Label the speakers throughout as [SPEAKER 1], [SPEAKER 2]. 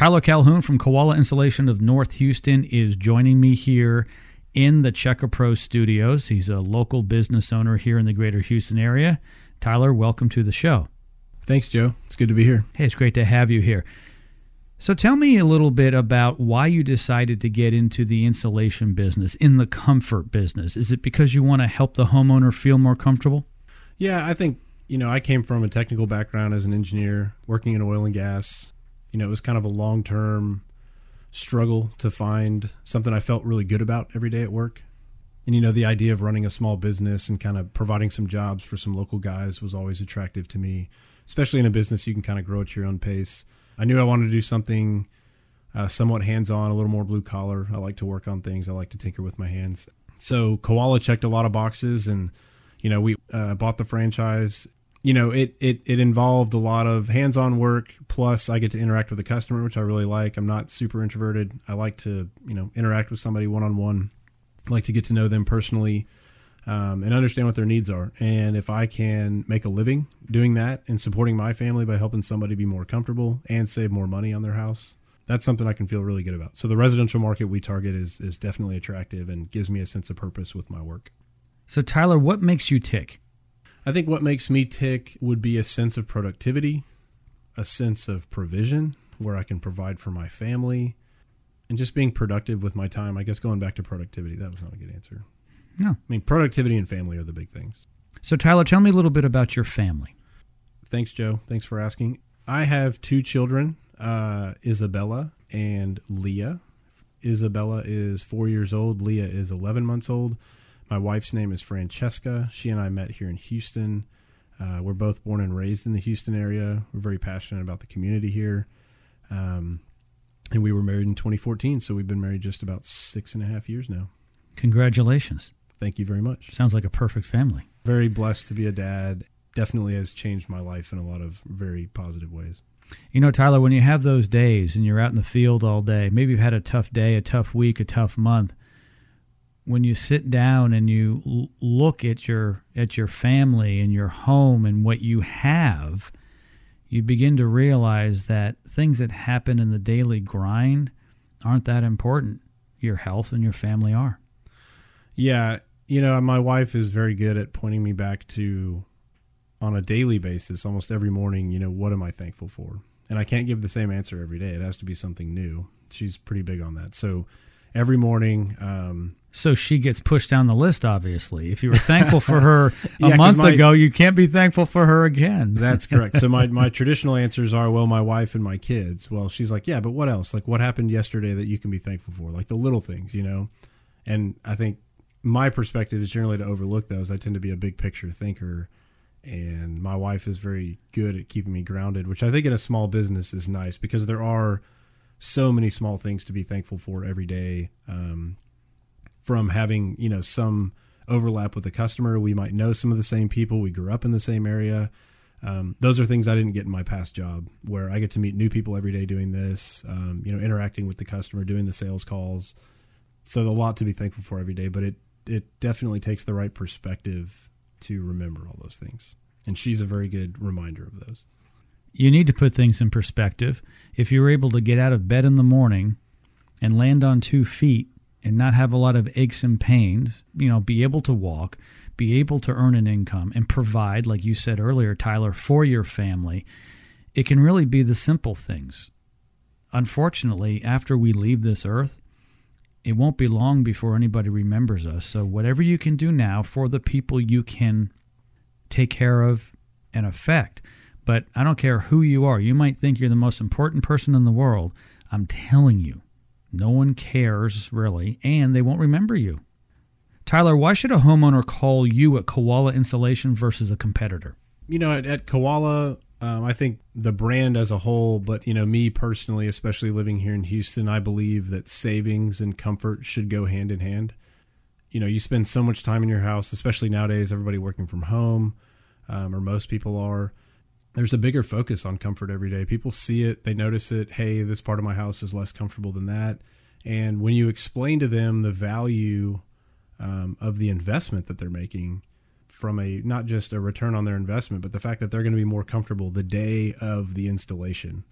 [SPEAKER 1] Tyler Calhoun from Koala Insulation of North Houston is joining me here in the Checker Pro studios. He's a local business owner here in the greater Houston area. Tyler, welcome to the show.
[SPEAKER 2] Thanks, Joe. It's good to be here.
[SPEAKER 1] Hey, it's great to have you here. So tell me a little bit about why you decided to get into the insulation business, in the comfort business. Is it because you want to help the homeowner feel more comfortable?
[SPEAKER 2] Yeah, I think, you know, I came from a technical background as an engineer working in oil and gas. You know, it was kind of a long term struggle to find something I felt really good about every day at work. And, you know, the idea of running a small business and kind of providing some jobs for some local guys was always attractive to me, especially in a business you can kind of grow at your own pace. I knew I wanted to do something uh, somewhat hands on, a little more blue collar. I like to work on things, I like to tinker with my hands. So, Koala checked a lot of boxes and, you know, we uh, bought the franchise. You know, it, it, it involved a lot of hands on work. Plus, I get to interact with the customer, which I really like. I'm not super introverted. I like to, you know, interact with somebody one on one. like to get to know them personally um, and understand what their needs are. And if I can make a living doing that and supporting my family by helping somebody be more comfortable and save more money on their house, that's something I can feel really good about. So the residential market we target is is definitely attractive and gives me a sense of purpose with my work.
[SPEAKER 1] So Tyler, what makes you tick?
[SPEAKER 2] I think what makes me tick would be a sense of productivity, a sense of provision where I can provide for my family, and just being productive with my time. I guess going back to productivity, that was not a good answer.
[SPEAKER 1] No.
[SPEAKER 2] I mean, productivity and family are the big things.
[SPEAKER 1] So Tyler, tell me a little bit about your family.
[SPEAKER 2] Thanks, Joe. Thanks for asking. I have two children, uh, Isabella and Leah. Isabella is four years old. Leah is 11 months old. My wife's name is Francesca. She and I met here in Houston. Uh, we're both born and raised in the Houston area. We're very passionate about the community here. Um, and we were married in 2014, so we've been married just about six and a half years now.
[SPEAKER 1] Congratulations.
[SPEAKER 2] Thank you very much.
[SPEAKER 1] Sounds like a perfect family.
[SPEAKER 2] Very blessed to be a dad. Definitely has changed my life in a lot of very positive ways.
[SPEAKER 1] You know, Tyler, when you have those days and you're out in the field all day, maybe you've had a tough day, a tough week, a tough month. When you sit down and you l- look at your at your family and your home and what you have, you begin to realize that things that happen in the daily grind aren't that important. Your health and your family are.
[SPEAKER 2] Yeah, you know, my wife is very good at pointing me back to on a daily basis, almost every morning, you know, what am I thankful for? And I can't give the same answer every day. It has to be something new. She's pretty big on that. So every morning, um,
[SPEAKER 1] So she gets pushed down the list, obviously. If you were thankful for her a
[SPEAKER 2] Yeah,
[SPEAKER 1] month
[SPEAKER 2] my-
[SPEAKER 1] ago, you can't be thankful for her again.
[SPEAKER 2] That's correct. So my, my traditional answers are, well, my wife and my kids. Well, she's like, yeah, but what else? Like what happened yesterday that you can be thankful for? Like the little things, you know? And I think my perspective is generally to overlook those. I tend to be a big picture thinker and my wife is very good at keeping me grounded, which I think in a small business is nice because there are so many small things to be thankful for every day. Um, from having, you know, some overlap with the customer, we might know some of the same people. We grew up in the same area. Um, those are things I didn't get in my past job, where I get to meet new people every day doing this. Um, you know, interacting with the customer, doing the sales calls. So a lot to be thankful for every day, but it it definitely takes the right perspective to remember all those things. And she's a very good reminder of those.
[SPEAKER 1] You need to put things in perspective. If you're able to get out of bed in the morning and land on two feet and not have a lot of aches and pains, you know, be able to walk, be able to earn an income and provide, like you said earlier, Tyler, for your family, it can really be the simple things. Unfortunately, after we leave this earth, it won't be long before anybody remembers us. So, whatever you can do now for the people you can take care of and affect. But I don't care who you are. You might think you're the most important person in the world. I'm telling you, no one cares really, and they won't remember you. Tyler, why should a homeowner call you at Koala Insulation versus a competitor?
[SPEAKER 2] you know, at, at Koala, um, I think the brand as a whole, but you know, me personally, especially living here in Houston, I believe that savings and comfort should go hand in hand. You know, you spend so much time in your house, especially nowadays, everybody working from home, um, or most people are. There's a bigger focus on comfort every day. People see it, they notice it. Hey, this part of my house is less comfortable than that. And when you explain to them the value um, of the investment that they're making, from a not just a return on their investment, but the fact that they're going to be more comfortable the day of the installation.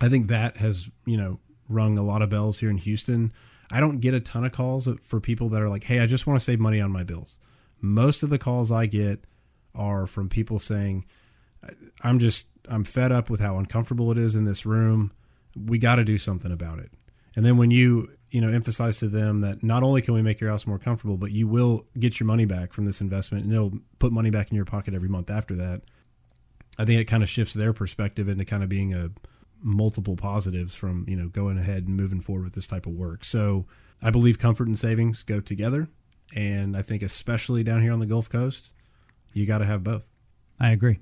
[SPEAKER 2] I think that has, you know, rung a lot of bells here in Houston. I don't get a ton of calls for people that are like, "Hey, I just want to save money on my bills." Most of the calls I get are from people saying, "I'm just I'm fed up with how uncomfortable it is in this room. We got to do something about it." And then when you you know emphasize to them that not only can we make your house more comfortable, but you will get your money back from this investment, and it'll put money back in your pocket every month after that. I think it kind of shifts their perspective into kind of being a multiple positives from you know going ahead and moving forward with this type of work. So I believe comfort and savings go together, and I think especially down here on the Gulf Coast, you got to have both.
[SPEAKER 1] I agree.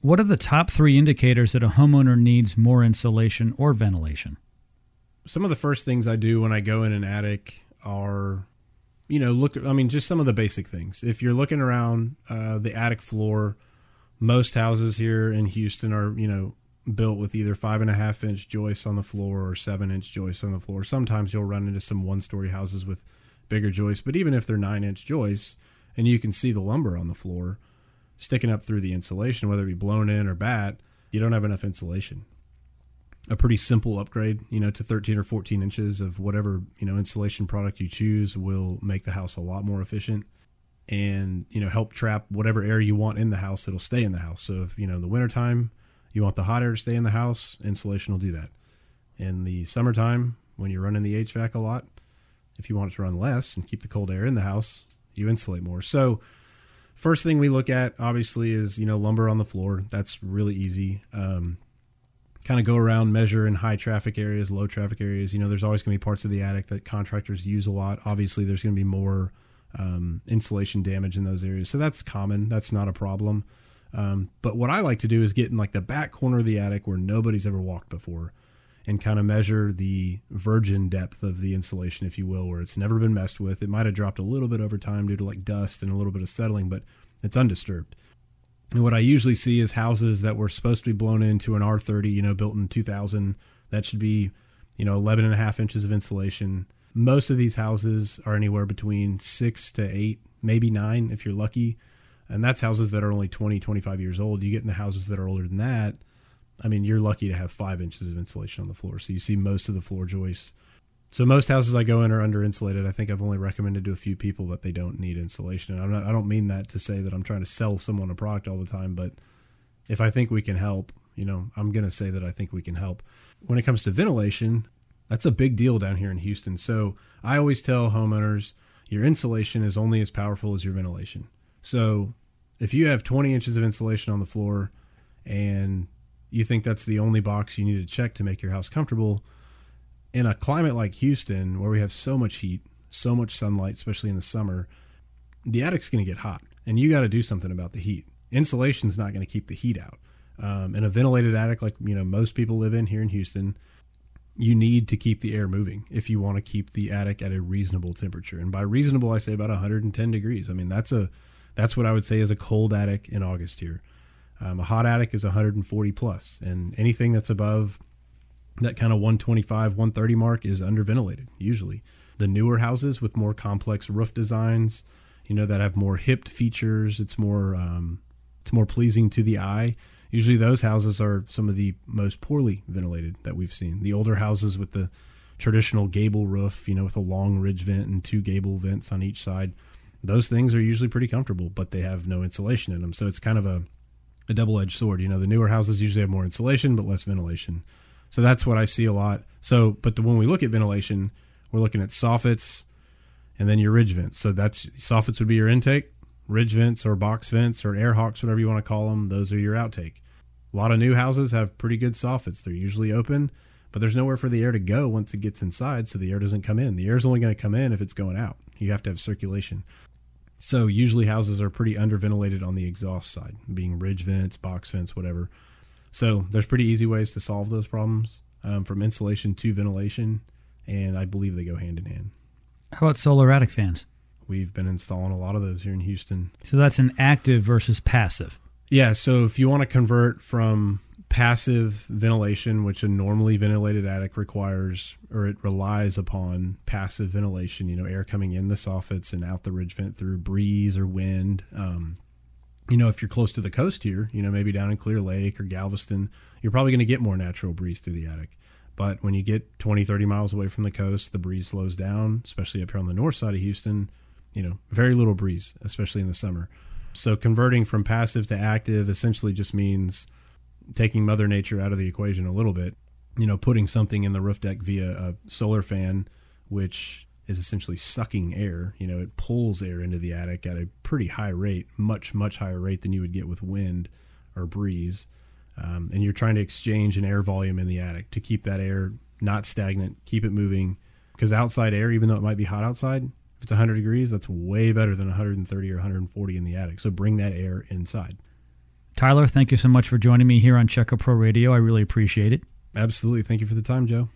[SPEAKER 1] What are the top three indicators that a homeowner needs more insulation or ventilation?
[SPEAKER 2] Some of the first things I do when I go in an attic are, you know, look. I mean, just some of the basic things. If you're looking around uh, the attic floor, most houses here in Houston are, you know, built with either five and a half inch joists on the floor or seven inch joists on the floor. Sometimes you'll run into some one story houses with bigger joists, but even if they're nine inch joists and you can see the lumber on the floor sticking up through the insulation, whether it be blown in or batt, you don't have enough insulation. A pretty simple upgrade, you know, to 13 or 14 inches of whatever, you know, insulation product you choose will make the house a lot more efficient and, you know, help trap whatever air you want in the house it'll stay in the house. So if, you know, in the wintertime, you want the hot air to stay in the house, insulation will do that. In the summertime, when you're running the HVAC a lot, if you want it to run less and keep the cold air in the house, you insulate more. So, first thing we look at obviously is you know lumber on the floor. That's really easy. Um, kind of go around, measure in high traffic areas, low traffic areas. You know, there's always going to be parts of the attic that contractors use a lot. Obviously, there's going to be more um, insulation damage in those areas, so that's common. That's not a problem. Um, but what I like to do is get in like the back corner of the attic where nobody's ever walked before and kind of measure the virgin depth of the insulation, if you will, where it's never been messed with. It might have dropped a little bit over time due to like dust and a little bit of settling, but it's undisturbed. And what I usually see is houses that were supposed to be blown into an R30, you know, built in 2000. That should be, you know, 11 and a half inches of insulation. Most of these houses are anywhere between six to eight, maybe nine if you're lucky and that's houses that are only 20 25 years old you get in the houses that are older than that i mean you're lucky to have five inches of insulation on the floor so you see most of the floor joists. So most houses i go in are under insulated i think i've only recommended to a few people that they don't need insulation. And i'm not i don't mean that to say that i'm trying to sell someone a product all the time but if i think we can help you know i'm going to say that i think we can help. When it comes to ventilation that's a big deal down here in houston. So i always tell homeowners your insulation is only as powerful as your ventilation. So if you have 20 inches of insulation on the floor and you think that's the only box you need to check to make your house comfortable, in a climate like Houston where we have so much heat, so much sunlight, especially in the summer, the attic's going to get hot and you got to do something about the heat. Insulation's not going to keep the heat out. Um, in a ventilated attic like you know most people live in here in Houston, you need to keep the air moving if you want to keep the attic at a reasonable temperature. And by reasonable, I say about 110 degrees. I mean that's a that's what I would say is a cold attic in August here. Um, a hot attic is 140 plus, and anything that's above that kind of 125, 130 mark is underventilated usually. The newer houses with more complex roof designs, you know, that have more hipped features, it's more um, it's more pleasing to the eye. Usually, those houses are some of the most poorly ventilated that we've seen. The older houses with the traditional gable roof, you know, with a long ridge vent and two gable vents on each side those things are usually pretty comfortable, but they have no insulation in them. So it's kind of a, a double edged sword. You know, the newer houses usually have more insulation, but less ventilation. So that's what I see a lot. So, but the, when we look at ventilation, we're looking at soffits and then your ridge vents. So that's soffits would be your intake, ridge vents or box vents or air hawks, whatever you want to call them. Those are your outtake. A lot of new houses have pretty good soffits. They're usually open, but there's nowhere for the air to go once it gets inside, so the air doesn't come in. The air is only going to come in if it's going out. You have to have circulation. So usually houses are pretty underventilated on the exhaust side, being ridge vents, box vents, whatever. So there's pretty easy ways to solve those problems um, from insulation to ventilation, and I believe they go hand in hand.
[SPEAKER 1] How about solar attic fans?
[SPEAKER 2] We've been installing a lot of those here in Houston.
[SPEAKER 1] So that's an active versus passive.
[SPEAKER 2] Yeah. So if you want to convert from passive ventilation, which a normally ventilated attic requires or it relies upon passive ventilation, you know, air coming in the soffits and out the ridge vent through breeze or wind. Um, you know, if you're close to the coast here, you know, maybe down in Clear Lake or Galveston, you're probably going to get more natural breeze through the attic. But when you get 20, 30 miles away from the coast, the breeze slows down, especially up here on the north side of Houston. You know, very little breeze, especially in the summer. So converting from passive to active essentially just means taking Mother Nature out of the equation a little bit. You know, putting something in the roof deck via a solar fan, which is essentially sucking air. You know, it pulls air into the attic at a pretty high rate, much, much higher rate than you would get with wind or breeze. Um, and you're trying to exchange an air volume in the attic to keep that air not stagnant, keep it moving. Because outside air, even though it might be hot outside, if it's 100 degrees, that's way better than 130 or 140 in the attic. So bring that air inside.
[SPEAKER 1] Tyler, thank you so much for joining me here on Check Pro Radio. I really appreciate it.
[SPEAKER 2] Absolutely. Thank you for the time, Joe.